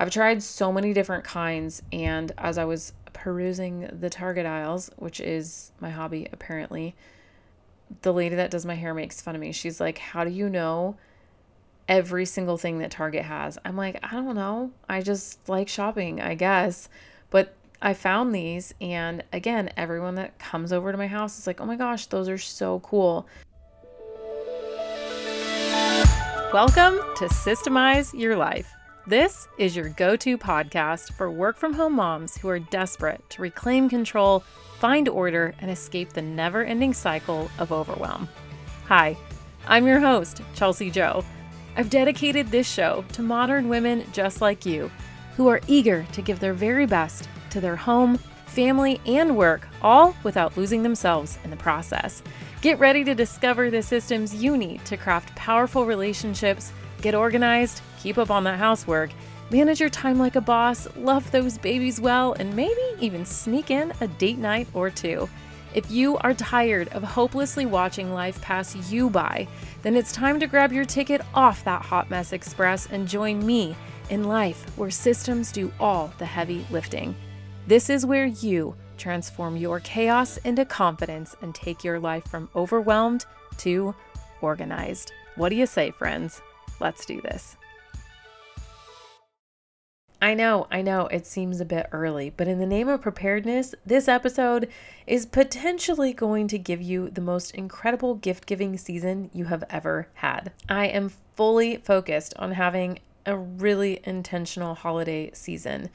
I've tried so many different kinds, and as I was perusing the Target aisles, which is my hobby apparently, the lady that does my hair makes fun of me. She's like, How do you know every single thing that Target has? I'm like, I don't know. I just like shopping, I guess. But I found these, and again, everyone that comes over to my house is like, Oh my gosh, those are so cool. Welcome to Systemize Your Life. This is your go to podcast for work from home moms who are desperate to reclaim control, find order, and escape the never ending cycle of overwhelm. Hi, I'm your host, Chelsi Jo. I've dedicated this show to modern women just like you who are eager to give their very best to their home, family, and work, all without losing themselves in the process. Get ready to discover the systems you need to craft powerful relationships, get organized, keep up on that housework, manage your time like a boss, love those babies well, and maybe even sneak in a date night or two. If you are tired of hopelessly watching life pass you by, then it's time to grab your ticket off that hot mess express and join me in life where systems do all the heavy lifting. This is where you transform your chaos into confidence and take your life from overwhelmed to organized. What do you say, friends? Let's do this. I know, I know it seems a bit early, but in the name of preparedness, this episode is potentially going to give you the most incredible gift giving season you have ever had. I am fully focused on having a really intentional holiday season.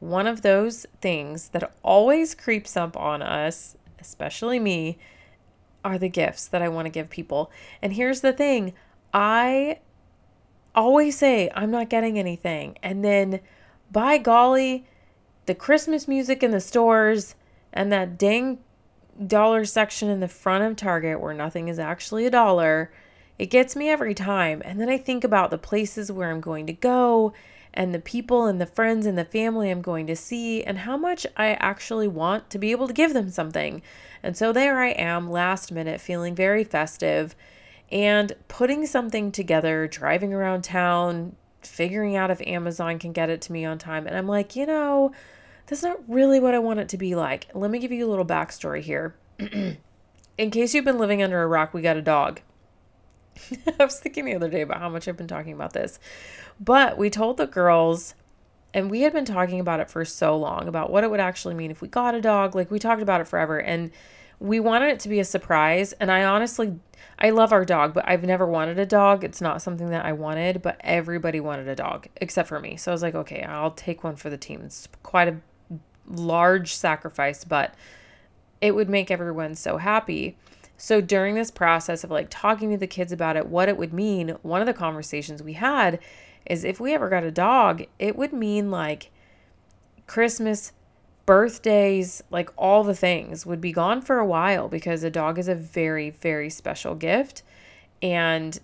One of those things that always creeps up on us, especially me, are the gifts that I want to give people. And here's the thing I always say I'm not getting anything. And then by golly, the Christmas music in the stores and that dang dollar section in the front of Target where nothing is actually a dollar, it gets me every time. And then I think about the places where I'm going to go and the people and the friends and the family I'm going to see and how much I actually want to be able to give them something. And so there I am last minute feeling very festive and putting something together, driving around town, figuring out if Amazon can get it to me on time. And I'm like, you know, that's not really what I want it to be like. Let me give you a little backstory here. In case you've been living under a rock, we got a dog. I was thinking the other day about how much I've been talking about this. But we told the girls, and we had been talking about it for so long about what it would actually mean if we got a dog. Like we talked about it forever. And we wanted it to be a surprise. And I honestly I love our dog, but I've never wanted a dog. It's not something that I wanted, but everybody wanted a dog except for me. So I was like, okay, I'll take one for the team. It's quite a large sacrifice, but it would make everyone so happy. So during this process of like talking to the kids about it, what it would mean, one of the conversations we had is if we ever got a dog, it would mean like Christmas birthdays, like all the things would be gone for a while because a dog is a very, very special gift. And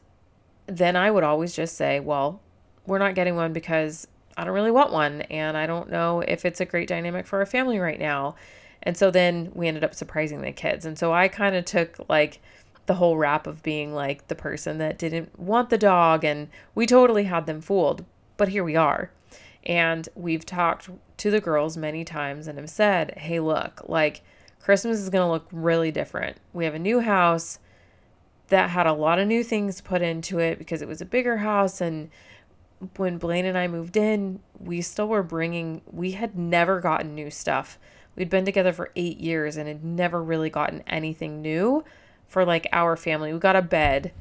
then I would always just say, well, we're not getting one because I don't really want one. And I don't know if it's a great dynamic for our family right now. And so then we ended up surprising the kids. And so I kind of took like the whole rap of being like the person that didn't want the dog. And we totally had them fooled. But here we are. And we've talked to the girls many times and have said, hey, look, like Christmas is going to look really different. We have a new house that had a lot of new things put into it because it was a bigger house. And when Blaine and I moved in, we still were bringing, we had never gotten new stuff. We'd been together for eight years and had never really gotten anything new for like our family. We got a bed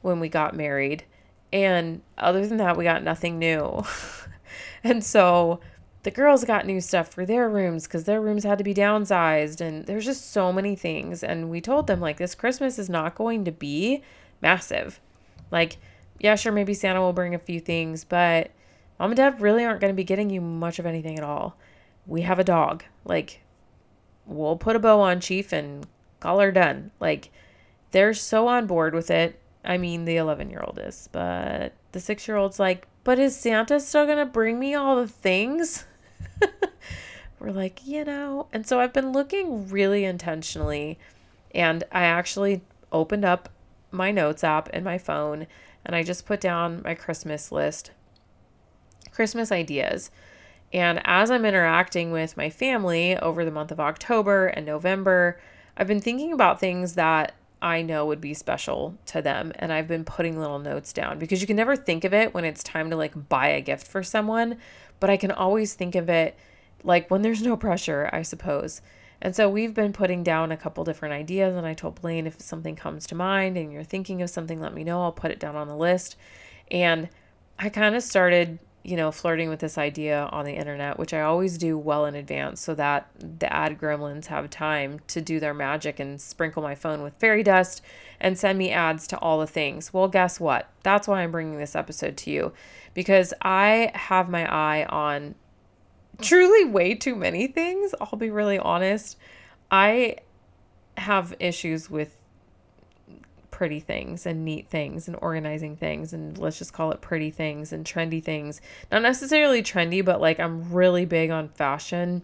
when we got married. And other than that, we got nothing new. and so the girls got new stuff for their rooms because their rooms had to be downsized and there's just so many things. And we told them like this christmas is not going to be massive. Like yeah sure maybe santa will bring a few things but mom and dad really aren't going to be getting you much of anything at all. We have a dog. Like we'll put a bow on chief and call her done. Like they're so on board with it i mean the 11 year old is but the six year old's like but is santa still going to bring me all the things we're like, you know, and so I've been looking really intentionally and I actually opened up my notes app in my phone and I just put down my Christmas list Christmas ideas. And as I'm interacting with my family over the month of October and November, I've been thinking about things that I know would be special to them. And I've been putting little notes down because you can never think of it when it's time to like buy a gift for someone, but I can always think of it like when there's no pressure, I suppose. And so we've been putting down a couple different ideas. And I told Blaine if something comes to mind and you're thinking of something, let me know. I'll put it down on the list. And I kind of started you know, flirting with this idea on the internet, which I always do well in advance so that the ad gremlins have time to do their magic and sprinkle my phone with fairy dust and send me ads to all the things. Well, guess what? That's why I'm bringing this episode to you because I have my eye on truly way too many things. I'll be really honest. I have issues with pretty things and neat things and organizing things and let's just call it pretty things and trendy things. Not necessarily trendy, but like I'm really big on fashion,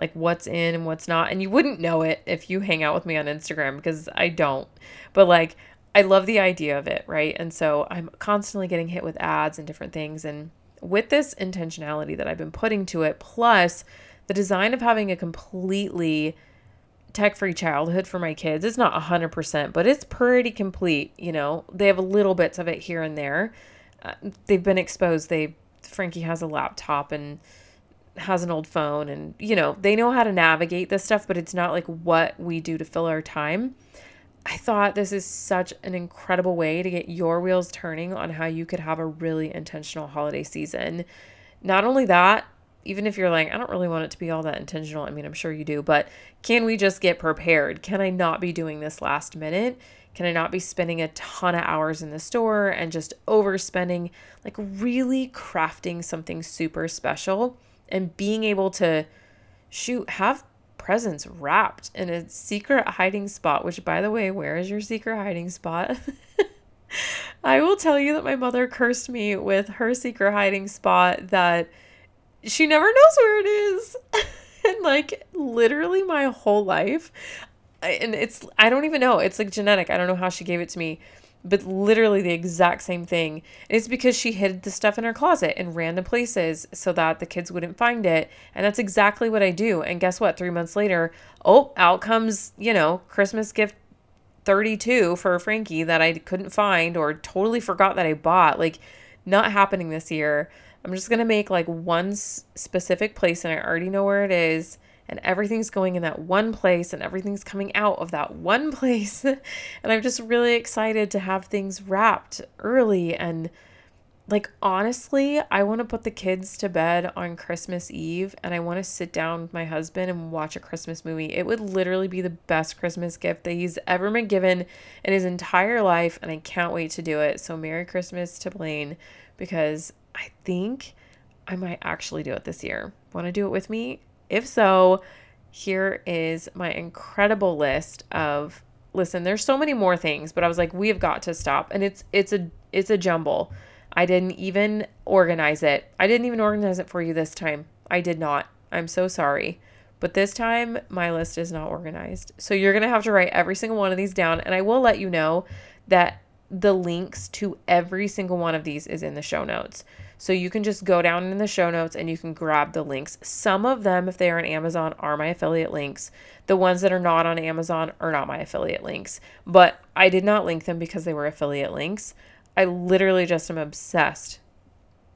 like what's in and what's not. And you wouldn't know it if you hang out with me on Instagram because I don't. But like I love the idea of it, right? And so I'm constantly getting hit with ads and different things and with this intentionality that I've been putting to it plus the design of having a completely tech free childhood for my kids. It's not 100%, but it's pretty complete. You know, they have little bits of it here and there. Uh, they've been exposed. They, Frankie has a laptop and has an old phone, and, you know, they know how to navigate this stuff, but it's not like what we do to fill our time. I thought this is such an incredible way to get your wheels turning on how you could have a really intentional holiday season. Not only that, even if you're like, I don't really want it to be all that intentional. I mean, I'm sure you do, but can we just get prepared? Can I not be doing this last minute? Can I not be spending a ton of hours in the store and just overspending, like really crafting something super special and being able to shoot, have presents wrapped in a secret hiding spot, which, by the way, where is your secret hiding spot? I will tell you that my mother cursed me with her secret hiding spot that she never knows where it is. and like literally my whole life and it's I don't even know. It's like genetic. I don't know how she gave it to me, but literally the exact same thing. And it's because she hid the stuff in her closet in random places so that the kids wouldn't find it. And that's exactly what I do. And guess what? 3 months later, oh, out comes, you know, Christmas gift 32 for Frankie that I couldn't find or totally forgot that I bought. Like not happening this year. I'm just going to make like one specific place and I already know where it is and everything's going in that one place and everything's coming out of that one place. and I'm just really excited to have things wrapped early and like honestly, I want to put the kids to bed on Christmas Eve and I want to sit down with my husband and watch a Christmas movie. It would literally be the best Christmas gift that he's ever been given in his entire life and I can't wait to do it. So Merry Christmas to Blaine because I think I might actually do it this year. Want to do it with me? If so, here is my incredible list of listen, there's so many more things, but I was like we have got to stop and it's it's a it's a jumble. I didn't even organize it. I didn't even organize it for you this time. I did not. I'm so sorry. But this time, my list is not organized. So you're going to have to write every single one of these down. And I will let you know that the links to every single one of these is in the show notes. So you can just go down in the show notes and you can grab the links. Some of them, if they are on Amazon, are my affiliate links. The ones that are not on Amazon are not my affiliate links. But I did not link them because they were affiliate links. I literally just am obsessed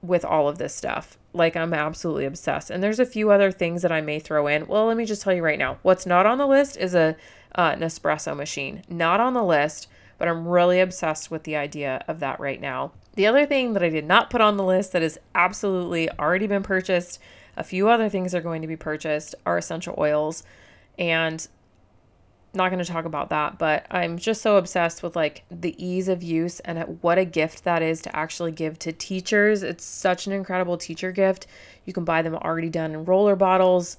with all of this stuff. Like I'm absolutely obsessed. And there's a few other things that I may throw in. Well, let me just tell you right now. What's not on the list is a uh, Nespresso machine. Not on the list, but I'm really obsessed with the idea of that right now. The other thing that I did not put on the list that has absolutely already been purchased, a few other things are going to be purchased, are essential oils. And not going to talk about that, but I'm just so obsessed with like the ease of use and what a gift that is to actually give to teachers. It's such an incredible teacher gift. You can buy them already done in roller bottles.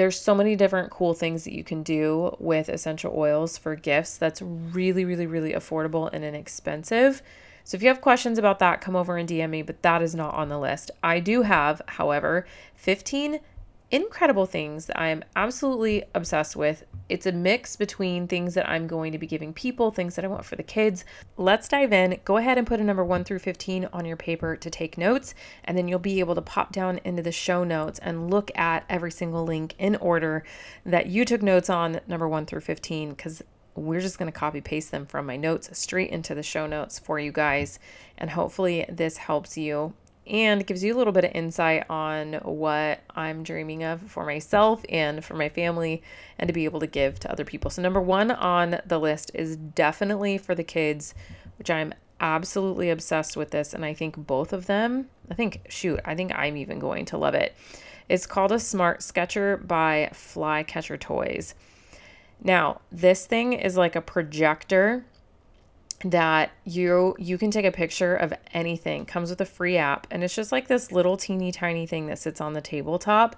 There's so many different cool things that you can do with essential oils for gifts that's really, really, really affordable and inexpensive. So if you have questions about that, come over and DM me, but that is not on the list. I do have, however, 15 incredible things that I am absolutely obsessed with it's a mix between things that I'm going to be giving people, things that I want for the kids. Let's dive in. Go ahead and put a number one through 15 on your paper to take notes, and then you'll be able to pop down into the show notes and look at every single link in order that you took notes on, number one through 15, because we're just going to copy paste them from my notes straight into the show notes for you guys. And hopefully, this helps you and gives you a little bit of insight on what I'm dreaming of for myself and for my family and to be able to give to other people. So, number one on the list is definitely for the kids, which I'm absolutely obsessed with this. And I think both of them, I think, shoot, I think I'm even going to love it. It's called a Smart Sketcher by Flycatcher Toys. Now, this thing is like a projector that you you can take a picture of anything. Comes with a free app and it's just like this little teeny tiny thing that sits on the tabletop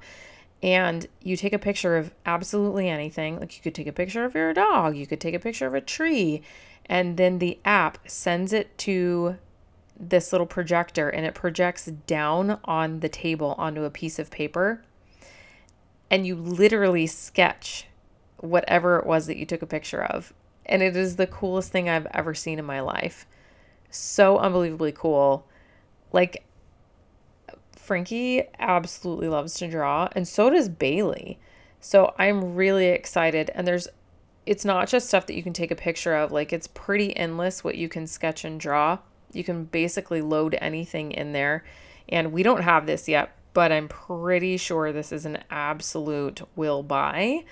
and you take a picture of absolutely anything. Like you could take a picture of your dog, you could take a picture of a tree, and then the app sends it to this little projector and it projects down on the table onto a piece of paper. And you literally sketch whatever it was that you took a picture of. And it is the coolest thing I've ever seen in my life. So unbelievably cool. Like, Frankie absolutely loves to draw, and so does Bailey. So I'm really excited. And there's, it's not just stuff that you can take a picture of, like, it's pretty endless what you can sketch and draw. You can basically load anything in there. And we don't have this yet, but I'm pretty sure this is an absolute will buy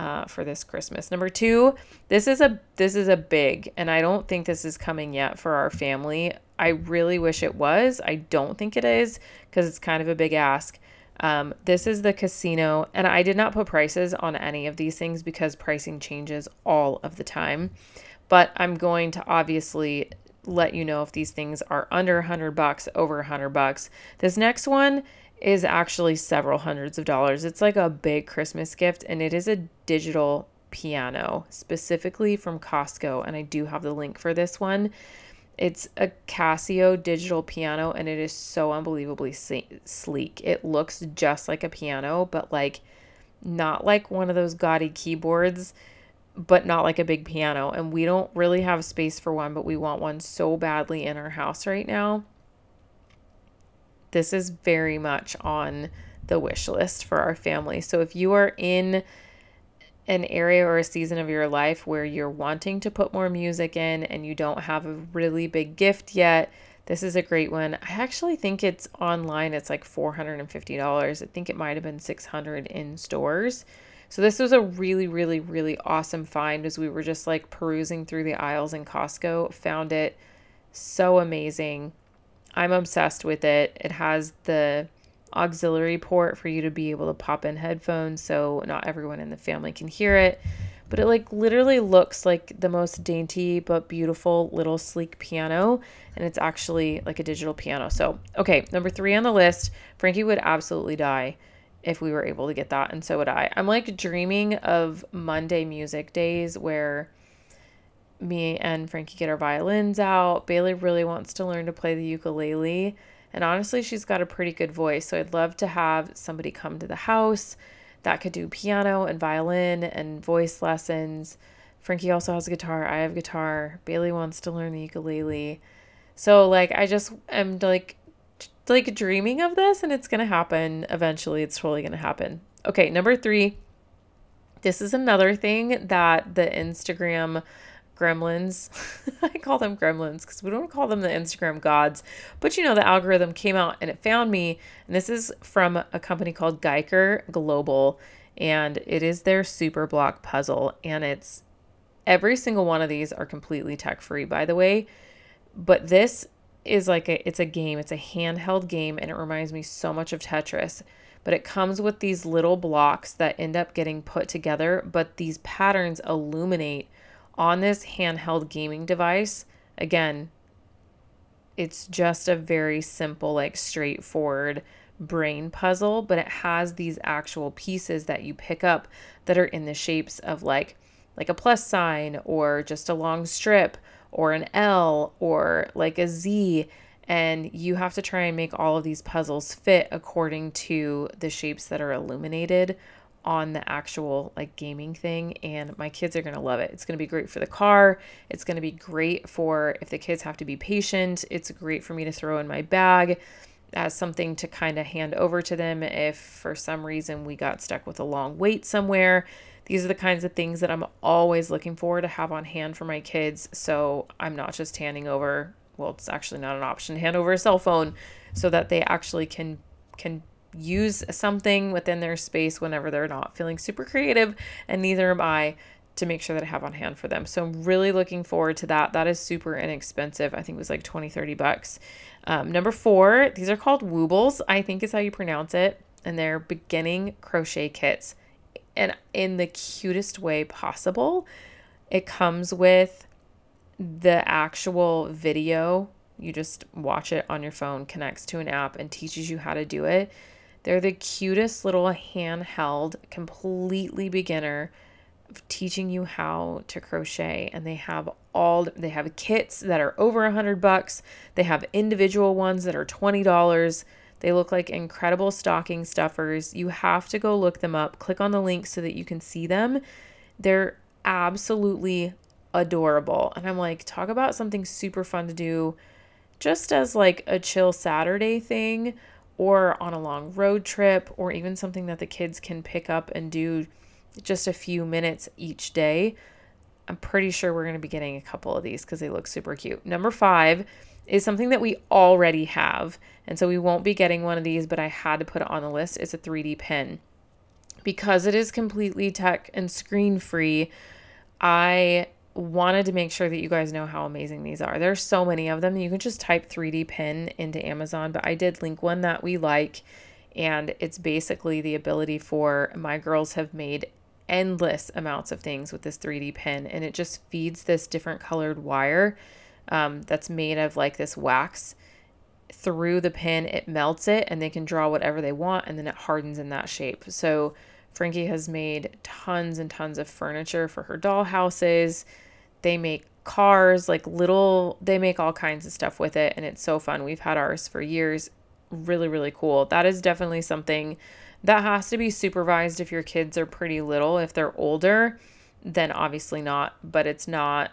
uh, for this Christmas. Number two, this is a this is a big, and I don't think this is coming yet for our family. I really wish it was. I don't think it is because it's kind of a big ask. Um, this is the Casio, and I did not put prices on any of these things because pricing changes all of the time. But I'm going to obviously let you know if these things are under 100 bucks, over 100 bucks. This next one is actually several hundreds of dollars. It's like a big Christmas gift, and it is a digital piano specifically from Costco. And I do have the link for this one. It's a Casio digital piano, and it is so unbelievably sleek. It looks just like a piano, but like not like one of those gaudy keyboards, but not like a big piano. And we don't really have space for one, but we want one so badly in our house right now this is very much on the wish list for our family. So if you are in an area or a season of your life where you're wanting to put more music in and you don't have a really big gift yet, this is a great one. I actually think it's online. It's like $450. I think it might have been 600 in stores. So this was a really really really awesome find as we were just like perusing through the aisles in Costco, found it so amazing. I'm obsessed with it. It has the auxiliary port for you to be able to pop in headphones so not everyone in the family can hear it. But it like literally looks like the most dainty but beautiful little sleek piano and it's actually like a digital piano. So, okay, number 3 on the list, Frankie would absolutely die if we were able to get that and so would I. I'm like dreaming of Monday music days where me and Frankie get our violins out. Bailey really wants to learn to play the ukulele. And honestly, she's got a pretty good voice. So I'd love to have somebody come to the house that could do piano and violin and voice lessons. Frankie also has a guitar. I have guitar. Bailey wants to learn the ukulele. So like I just am like like dreaming of this and it's going to happen eventually. It's totally going to happen. Okay, number 3. This is another thing that the Instagram gremlins. I call them gremlins because we don't call them the Instagram gods. But you know, the algorithm came out and it found me. And this is from a company called Giiker Global. And it is their super block puzzle. And it's every single one of these are completely tech free, by the way. But this is like a it's a game, it's a handheld game, and it reminds me so much of Tetris. But it comes with these little blocks that end up getting put together, but these patterns illuminate on this handheld gaming device, again, it's just a very simple, like straightforward brain puzzle, but it has these actual pieces that you pick up that are in the shapes of like like a plus sign or just a long strip or an L or like a Z and you have to try and make all of these puzzles fit according to the shapes that are illuminated on the actual like gaming thing and my kids are going to love it. It's going to be great for the car. It's going to be great for if the kids have to be patient. It's great for me to throw in my bag as something to kind of hand over to them if for some reason we got stuck with a long wait somewhere. These are the kinds of things that I'm always looking for to have on hand for my kids so I'm not just handing over well it's actually not an option hand over a cell phone so that they actually can can use something within their space whenever they're not feeling super creative, and neither am I to make sure that I have on hand for them. So I'm really looking forward to that. That is super inexpensive. I think it was like 20, 30 bucks. Um, number four, these are called Woobles, I think is how you pronounce it. And they're beginning crochet kits. And in the cutest way possible, it comes with the actual video. You just watch it on your phone, connects to an app, and teaches you how to do it. They're the cutest little handheld, completely beginner teaching you how to crochet. And they have all they have kits that are over a hundred bucks. They have individual ones that are $20 they look like incredible stocking stuffers. You have to go look them up. Click on the link so that you can see them. They're absolutely adorable. And i'm like talk about something super fun to do just as like a chill saturday thing or on a long road trip, or even something that the kids can pick up and do just a few minutes each day. I'm pretty sure we're going to be getting a couple of these because they look super cute. Number five is something that we already have. And so we won't be getting one of these, but I had to put it on the list. It's a 3D pen. Because it is completely tech and screen free, I wanted to make sure that you guys know how amazing these are. There's so many of them. You can just type 3D pen into Amazon, but I did link one that we like and it's basically the ability for my girls have made endless amounts of things with this 3D pen and it just feeds this different colored wire um, that's made of like this wax through the pin. It melts it and they can draw whatever they want and then it hardens in that shape. So Frankie has made tons and tons of furniture for her doll houses. They make cars, like little, they make all kinds of stuff with it, and it's so fun. We've had ours for years. Really, really cool. That is definitely something that has to be supervised if your kids are pretty little. If they're older, then obviously not, but it's not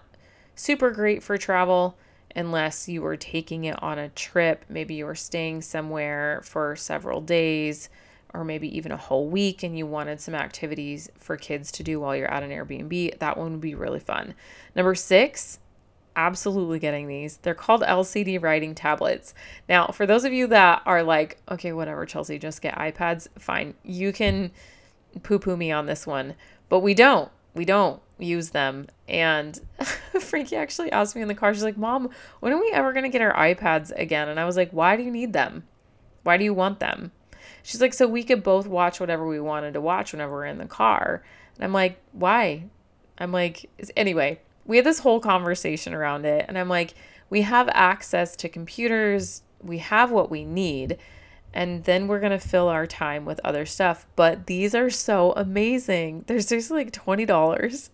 super great for travel unless you were taking it on a trip. Maybe you were staying somewhere for several days or maybe even a whole week and you wanted some activities for kids to do while you're at an Airbnb, that one would be really fun. Number six, absolutely getting these. They're called LCD writing tablets. Now, for those of you that are like, okay, whatever, Chelsi, just get iPads, fine. You can poo poo me on this one, but we don't. We don't use them. And Frankie actually asked me in the car, she's like, Mom, when are we ever going to get our iPads again? And I was like, Why do you need them? Why do you want them? She's like, so we could both watch whatever we wanted to watch whenever we're in the car. And I'm like, why? I'm like, anyway, we had this whole conversation around it. And I'm like, we have access to computers, we have what we need. And then we're going to fill our time with other stuff. But these are so amazing. There's just like $20.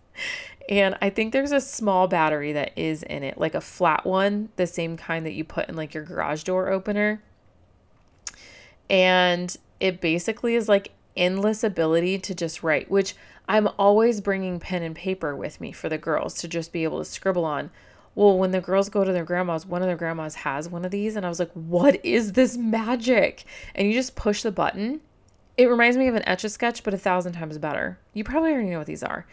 And I think there's a small battery that is in it, like a flat one, the same kind that you put in like your garage door opener. And it basically is like endless ability to just write, which I'm always bringing pen and paper with me for the girls to just be able to scribble on. Well, when the girls go to their grandma's, one of their grandmas has one of these, and I was like, what is this magic? And you just push the button. It reminds me of an etch a sketch, but a thousand times better. You probably already know what these are.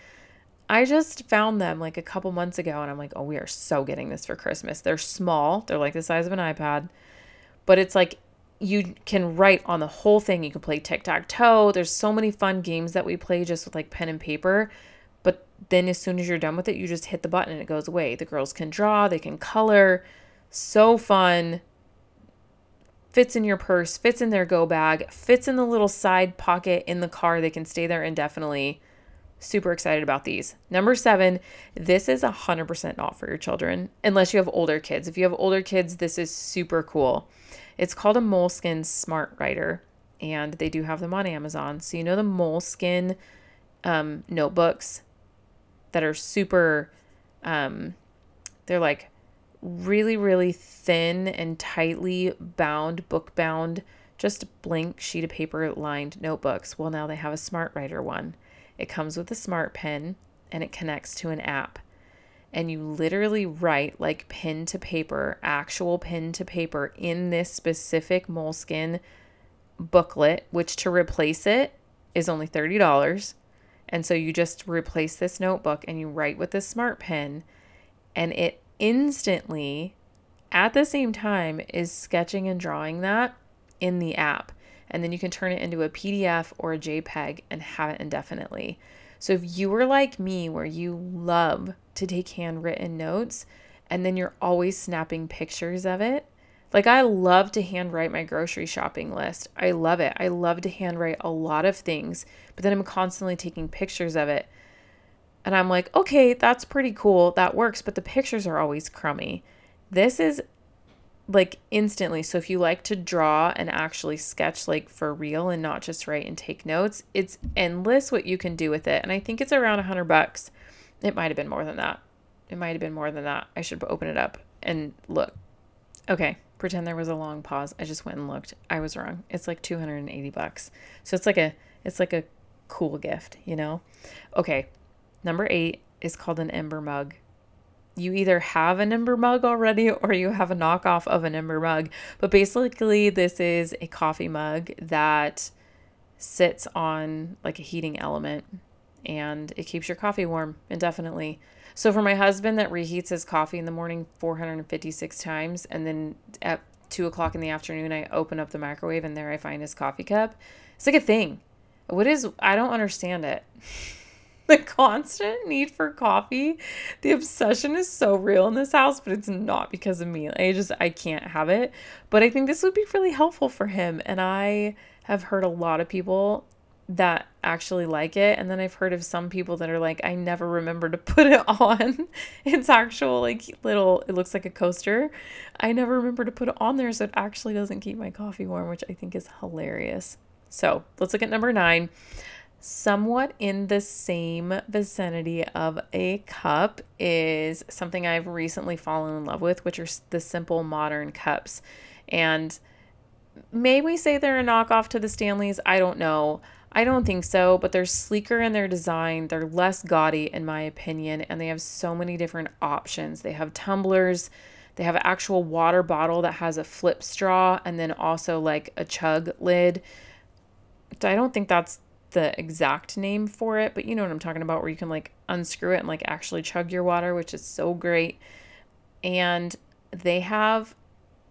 I just found them like a couple months ago, and I'm like, oh, we are so getting this for Christmas. They're small, they're like the size of an iPad, but it's like you can write on the whole thing. You can play tic tac toe. There's so many fun games that we play just with like pen and paper. But then as soon as you're done with it, you just hit the button and it goes away. The girls can draw, they can color. So fun. Fits in your purse, fits in their go bag, fits in the little side pocket in the car. They can stay there indefinitely. Super excited about these. Number seven, this is 100% not for your children unless you have older kids. If you have older kids, this is super cool. It's called a Moleskine Smart Writer, and they do have them on Amazon. So you know the Moleskine um, notebooks that are super, um, they're like really, really thin and tightly bound, book bound just blank sheet of paper lined notebooks. Well, now they have a Smart Writer one. It comes with a smart pen and it connects to an app. And you literally write like pen to paper, actual pen to paper in this specific Moleskine booklet, which to replace it is only $30. And so you just replace this notebook and you write with this smart pen, and it instantly, at the same time, is sketching and drawing that in the app. And then you can turn it into a PDF or a JPEG and have it indefinitely. So if you were like me, where you love to take handwritten notes and then you're always snapping pictures of it, like I love to handwrite my grocery shopping list. I love it. I love to handwrite a lot of things, but then I'm constantly taking pictures of it. And I'm like, okay, that's pretty cool. That works, but the pictures are always crummy. This is like instantly. So if you like to draw and actually sketch like for real and not just write and take notes, it's endless what you can do with it. And I think it's around a hundred bucks. It might have been more than that. It might have been more than that. I should open it up and look. Okay, pretend there was a long pause. I just went and looked. I was wrong. It's like 280 bucks. So it's like a it's like a cool gift, you know? Okay. Number 8 is called an ember mug you either have an ember mug already or you have a knockoff of an ember mug. But basically, this is a coffee mug that sits on like a heating element and it keeps your coffee warm indefinitely. So for my husband that reheats his coffee in the morning 456 times and then at two o'clock in the afternoon I open up the microwave and there I find his coffee cup. It's like a thing. What is I don't understand it. the constant need for coffee. The obsession is so real in this house, but it's not because of me. I just I can't have it. But I think this would be really helpful for him and I have heard a lot of people that actually like it and then I've heard of some people that are like I never remember to put it on. it's actual like little it looks like a coaster. I never remember to put it on there so it actually doesn't keep my coffee warm, which I think is hilarious. So, let's look at number 9 somewhat in the same vicinity of a cup is something I've recently fallen in love with, which are the simple modern cups. And may we say they're a knockoff to the Stanleys? I don't know. I don't think so, but they're sleeker in their design. They're less gaudy, in my opinion, and they have so many different options. They have tumblers, they have an actual water bottle that has a flip straw, and then also like a chug lid. I don't think that's the exact name for it, but you know what I'm talking about, where you can like unscrew it and like actually chug your water, which is so great. And they have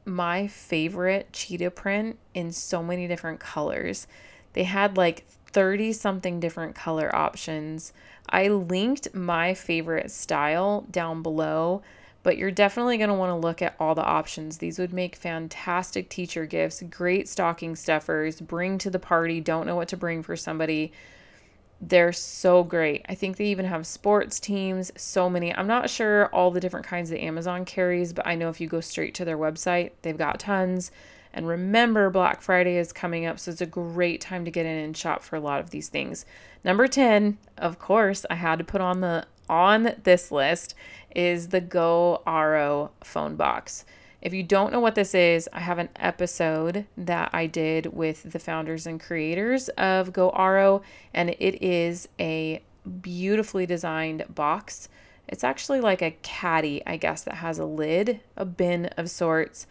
my favorite cheetah print in so many different colors. They had like 30 something different color options. I linked my favorite style down below but you're definitely going to want to look at all the options. These would make fantastic teacher gifts, great stocking stuffers, bring to the party, don't know what to bring for somebody. They're so great. I think they even have sports teams, so many. I'm not sure all the different kinds that Amazon carries, but I know if you go straight to their website, they've got tons. And remember, Black Friday is coming up, so it's a great time to get in and shop for a lot of these things. Number 10, of course, I had to put on the on this list is the Go Aro phone box. If you don't know what this is, I have an episode that I did with the founders and creators of Go Aro, and it is a beautifully designed box. It's actually like a caddy, I guess, that has a lid, a bin of sorts.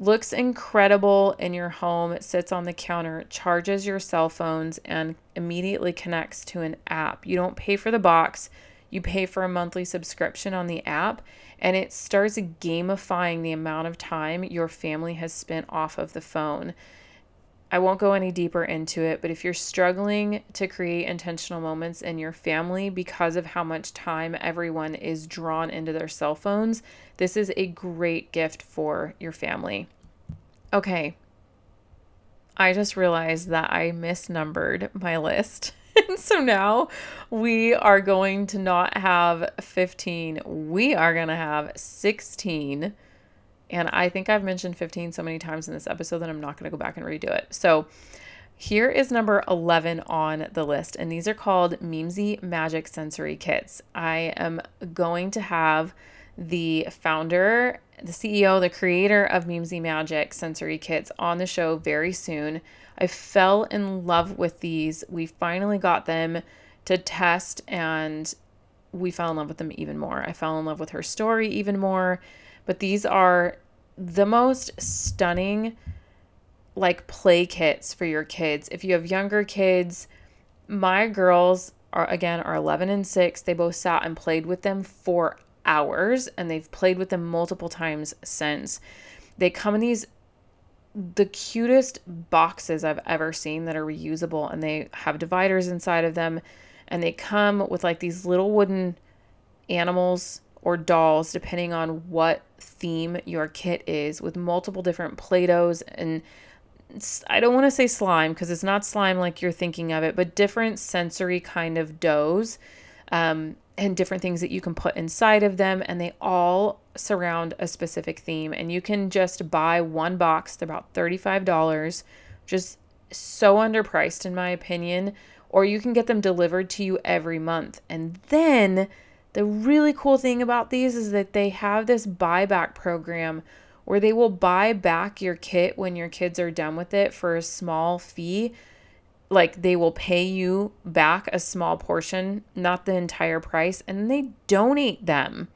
Looks incredible in your home. It sits on the counter, charges your cell phones, and immediately connects to an app. You don't pay for the box, you pay for a monthly subscription on the app, and it starts gamifying the amount of time your family has spent off of the phone. I won't go any deeper into it, but if you're struggling to create intentional moments in your family because of how much time everyone is drawn into their cell phones, this is a great gift for your family. Okay. I just realized that I misnumbered my list. and so now we are going to not have 15, we are going to have 16 and I think I've mentioned 15 so many times in this episode that I'm not going to go back and redo it. So here is number 11 on the list, and these are called Meemzy Magic Sensory Kits. I am going to have the founder the CEO, the creator of Meemzy Magic sensory kits, on the show very soon. I fell in love with these. We finally got them to test and we fell in love with them even more. I fell in love with her story even more. But these are the most stunning like play kits for your kids. If you have younger kids, my girls are again are 11 and 6. They both sat and played with them for hours and they've played with them multiple times since. They come in these the cutest boxes I've ever seen that are reusable and they have dividers inside of them and they come with like these little wooden animals or dolls depending on what theme your kit is with multiple different play-dohs and I don't want to say slime because it's not slime like you're thinking of it, but different sensory kind of doughs um, and different things that you can put inside of them. And they all surround a specific theme. And you can just buy one box, they're about $35, just so underpriced, in my opinion. Or you can get them delivered to you every month. And then the really cool thing about these is that they have this buyback program where they will buy back your kit when your kids are done with it for a small fee. Like they will pay you back a small portion, not the entire price, and they donate them.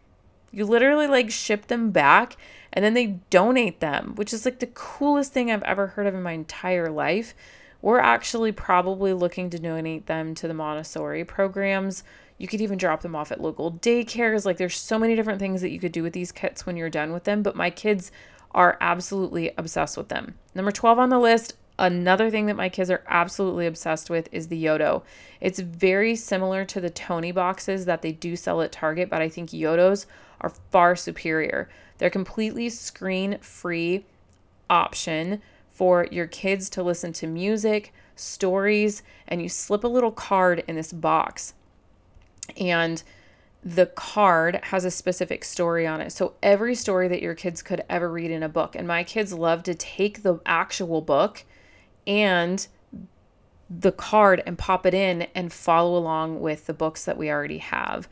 You literally like ship them back and then they donate them, which is like the coolest thing I've ever heard of in my entire life. We're actually probably looking to donate them to the Montessori programs you could even drop them off at local daycares. Like there's so many different things that you could do with these kits when you're done with them, but my kids are absolutely obsessed with them. Number 12 on the list, another thing that my kids are absolutely obsessed with is the Yoto. It's very similar to the Tonie boxes that they do sell at Target, but I think Yotos are far superior. They're completely screen free option for your kids to listen to music, stories, and you slip a little card in this box and the card has a specific story on it. So every story that your kids could ever read in a book. And my kids love to take the actual book and the card and pop it in and follow along with the books that we already have.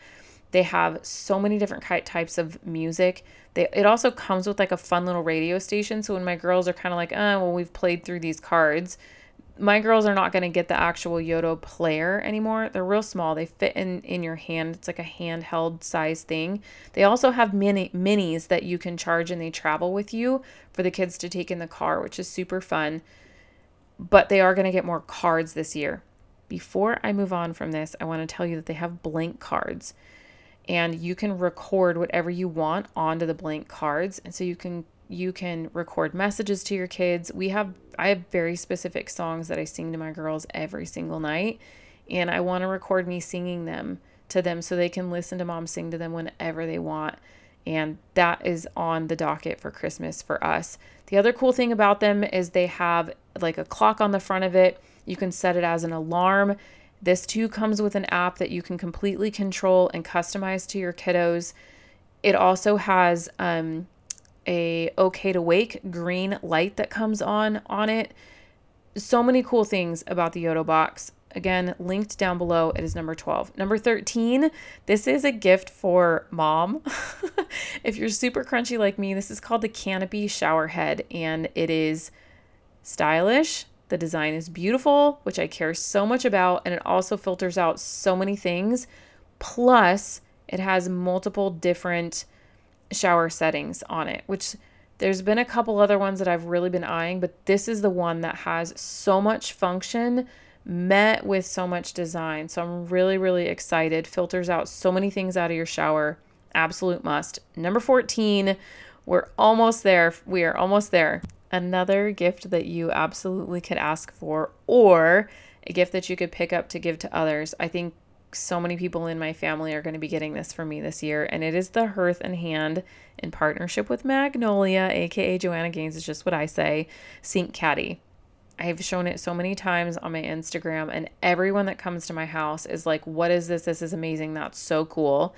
They have so many different types of music. They, it also comes with like a fun little radio station. So when my girls are kind of like, oh, well, we've played through these cards, my girls are not going to get the actual Yoto player anymore. They're real small. They fit in in your hand. It's like a handheld size thing. They also have mini minis that you can charge and they travel with you for the kids to take in the car, which is super fun. But they are going to get more cards this year. Before I move on from this, I want to tell you that they have blank cards and you can record whatever you want onto the blank cards and so you can you can record messages to your kids. We have I have very specific songs that I sing to my girls every single night and I want to record me singing them to them so they can listen to mom sing to them whenever they want. And that is on the docket for Christmas for us. The other cool thing about them is they have like a clock on the front of it. You can set it as an alarm. This too comes with an app that you can completely control and customize to your kiddos. It also has um, a okay to wake green light that comes on on it. So many cool things about the Yoto box. Again, linked down below. It is number 12. Number 13, this is a gift for mom. if you're super crunchy like me, this is called the Canopy Shower Head and it is stylish. The design is beautiful, which I care so much about, and it also filters out so many things. Plus, it has multiple different shower settings on it, which there's been a couple other ones that I've really been eyeing, but this is the one that has so much function met with so much design. So I'm really, really excited. Filters out so many things out of your shower. Absolute must. Number 14, we're almost there. We are almost there. Another gift that you absolutely could ask for, or a gift that you could pick up to give to others. I think so many people in my family are going to be getting this for me this year, and it is the Hearth and Hand in partnership with Magnolia, aka Joanna Gaines, is just what I say, Sink Caddy. I've shown it so many times on my Instagram, and everyone that comes to my house is like, What is this? This is amazing. That's so cool.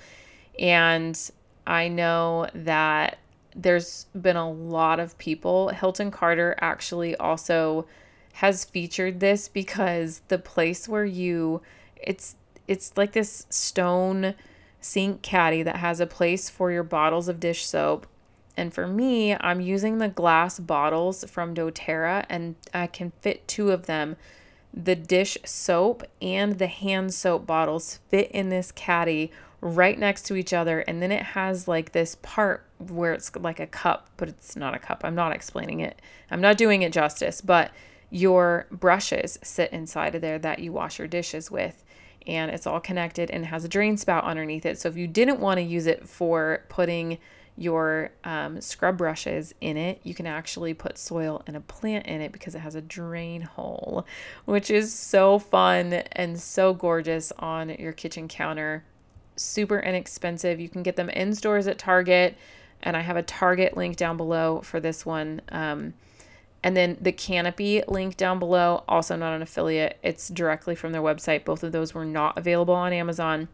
And I know that there's been a lot of people. Hilton Carter actually also has featured this because the place where you, it's it's like this stone sink caddy that has a place for your bottles of dish soap And for me, I'm using the glass bottles from doTERRA and I can fit two of them. The dish soap and the hand soap bottles fit in this caddy right next to each other. And then it has like this part where it's like a cup, but it's not a cup. I'm not explaining it, I'm not doing it justice, but your brushes sit inside of there that you wash your dishes with and it's all connected and has a drain spout underneath it. So if you didn't want to use it for putting your um, scrub brushes in it, you can actually put soil and a plant in it because it has a drain hole, which is so fun and so gorgeous on your kitchen counter. Super inexpensive. You can get them in stores at Target, and I have a Target link down below for this one. Um, and then the Canopy link down below, also not an affiliate, it's directly from their website. Both of those were not available on Amazon.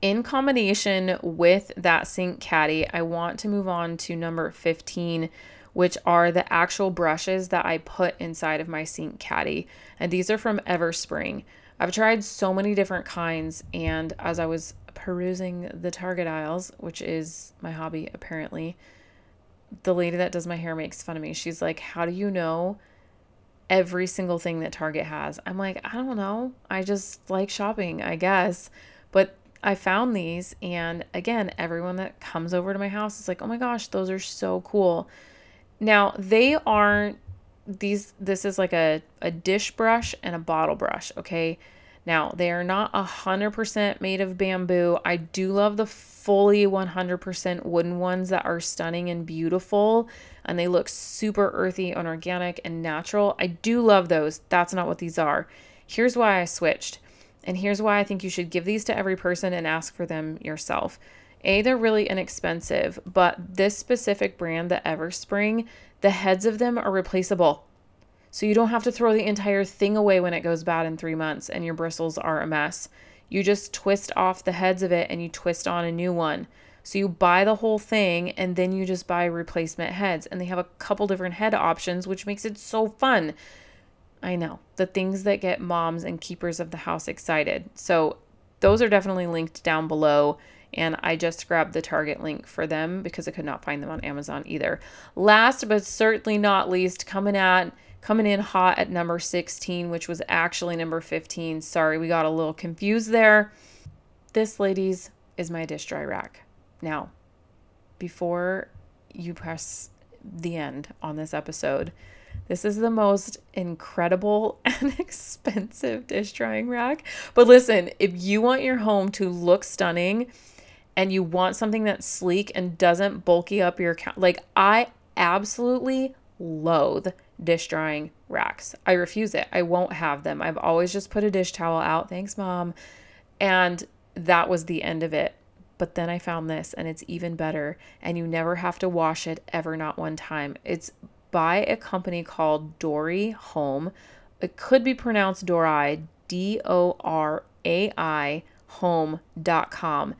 In combination with that sink caddy, I want to move on to number 15, which are the actual brushes that I put inside of my sink caddy. And these are from Everspring. I've tried so many different kinds, and as I was perusing the Target aisles, which is my hobby apparently, the lady that does my hair makes fun of me. She's like, How do you know every single thing that Target has? I'm like, I don't know. I just like shopping, I guess. But I found these, and again, everyone that comes over to my house is like, Oh my gosh, those are so cool. Now, they aren't these, this is like a, a dish brush and a bottle brush, okay? Now, they are not 100% made of bamboo. I do love the fully 100% wooden ones that are stunning and beautiful, and they look super earthy and organic and natural. I do love those. That's not what these are. Here's why I switched, and here's why I think you should give these to every person and ask for them yourself. A, they're really inexpensive, but this specific brand, the Everspring, the heads of them are replaceable. So you don't have to throw the entire thing away when it goes bad in three months and your bristles are a mess. You just twist off the heads of it and you twist on a new one. So you buy the whole thing and then you just buy replacement heads. And they have a couple different head options, which makes it so fun. I know the things that get moms and keepers of the house excited. So those are definitely linked down below. And I just grabbed the Target link for them because I could not find them on Amazon either. Last but certainly not least, coming at coming in hot at number 16, which was actually number 15. Sorry, we got a little confused there. This, ladies, is my dish dry rack. Now, before you press the end on this episode, this is the most incredible and expensive dish drying rack. But listen, if you want your home to look stunning and you want something that's sleek and doesn't bulky up your account, like I absolutely loathe dish drying racks. I refuse it. I won't have them. I've always just put a dish towel out. Thanks, mom. And that was the end of it. But then I found this and it's even better. And you never have to wash it ever, not one time. It's by a company called Dorai Home. It could be pronounced Dorai, D O R A I home.com.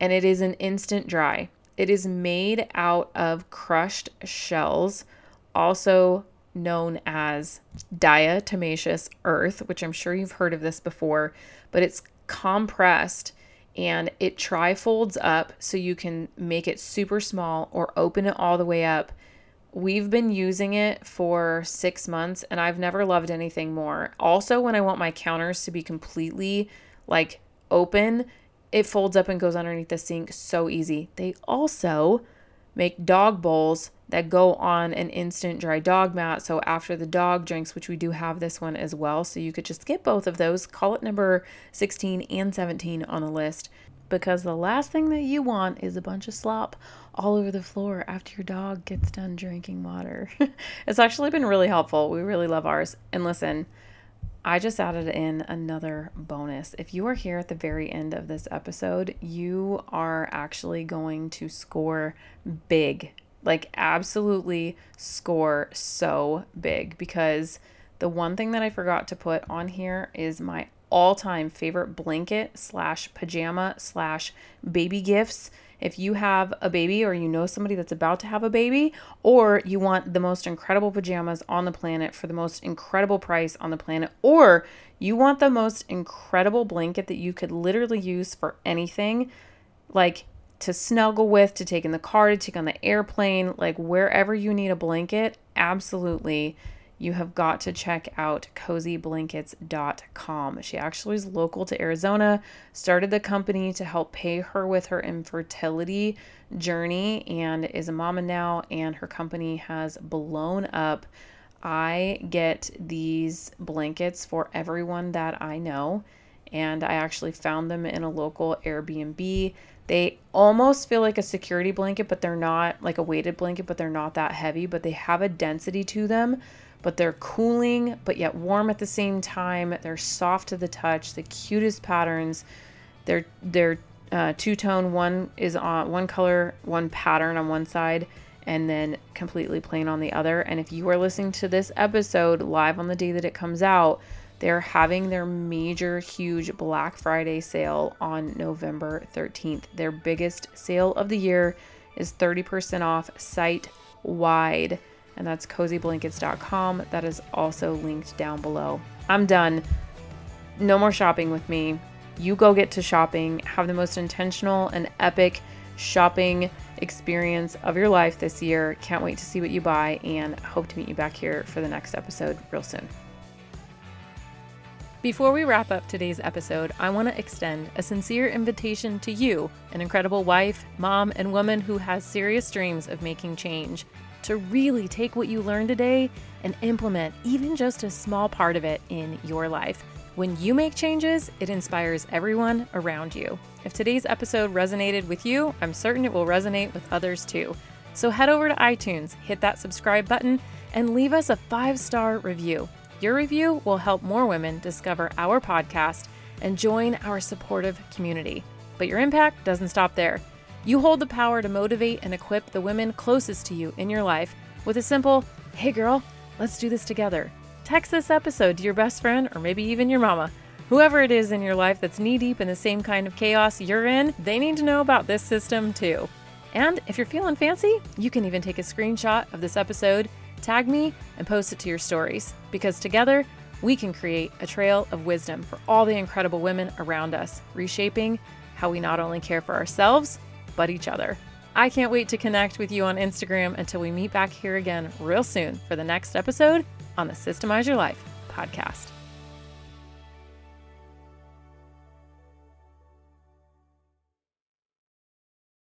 And it is an instant dry. It is made out of crushed shells, also known as diatomaceous earth, which I'm sure you've heard of this before, but it's compressed and it trifolds up so you can make it super small or open it all the way up. We've been using it for six months and I've never loved anything more. Also, when I want my counters to be completely like open, it folds up and goes underneath the sink so easy. They also make dog bowls that go on an instant dry dog mat. So after the dog drinks, which we do have this one as well. So you could just get both of those, call it number 16 and 17 on the list. Because the last thing that you want is a bunch of slop all over the floor after your dog gets done drinking water. it's actually been really helpful. We really love ours. And listen, I just added in another bonus. If you are here at the very end of this episode, you are actually going to score big. Like, absolutely score so big because the one thing that I forgot to put on here is my all time favorite blanket slash pajama slash baby gifts. If you have a baby or you know somebody that's about to have a baby, or you want the most incredible pajamas on the planet for the most incredible price on the planet, or you want the most incredible blanket that you could literally use for anything, like to snuggle with, to take in the car, to take on the airplane, like wherever you need a blanket, absolutely you have got to check out cozyblankets.com. She actually is local to Arizona, started the company to help pay her with her infertility journey, and is a mama now, and her company has blown up. I get these blankets for everyone that I know, and I actually found them in a local Airbnb. They almost feel like a security blanket, but they're not like a weighted blanket, but they're not that heavy, but they have a density to them but they're cooling but yet warm at the same time. They're soft to the touch, the cutest patterns. They're they're uh, two tone. One is on one color, one pattern on one side, and then completely plain on the other. And if you are listening to this episode live on the day that it comes out, they're having their major, huge Black Friday sale on November 13th. Their biggest sale of the year is 30% off site wide and that's cozyblankets.com. That is also linked down below. I'm done. No more shopping with me. You go get to shopping, have the most intentional and epic shopping experience of your life this year. Can't wait to see what you buy and hope to meet you back here for the next episode real soon. Before we wrap up today's episode, I want to extend a sincere invitation to you, an incredible wife, mom, and woman who has serious dreams of making change to really take what you learned today and implement even just a small part of it in your life. When you make changes, it inspires everyone around you. If today's episode resonated with you, I'm certain it will resonate with others too. So head over to iTunes, hit that subscribe button, and leave us a five star review. Your review will help more women discover our podcast and join our supportive community. But your impact doesn't stop there. You hold the power to motivate and equip the women closest to you in your life with a simple, hey girl, let's do this together. Text this episode to your best friend or maybe even your mama. Whoever it is in your life that's knee deep in the same kind of chaos you're in, they need to know about this system too. And if you're feeling fancy, you can even take a screenshot of this episode, tag me, and post it to your stories because together we can create a trail of wisdom for all the incredible women around us, reshaping how we not only care for ourselves, but each other. I can't wait to connect with you on Instagram until we meet back here again real soon for the next episode on the Systemize Your Life podcast.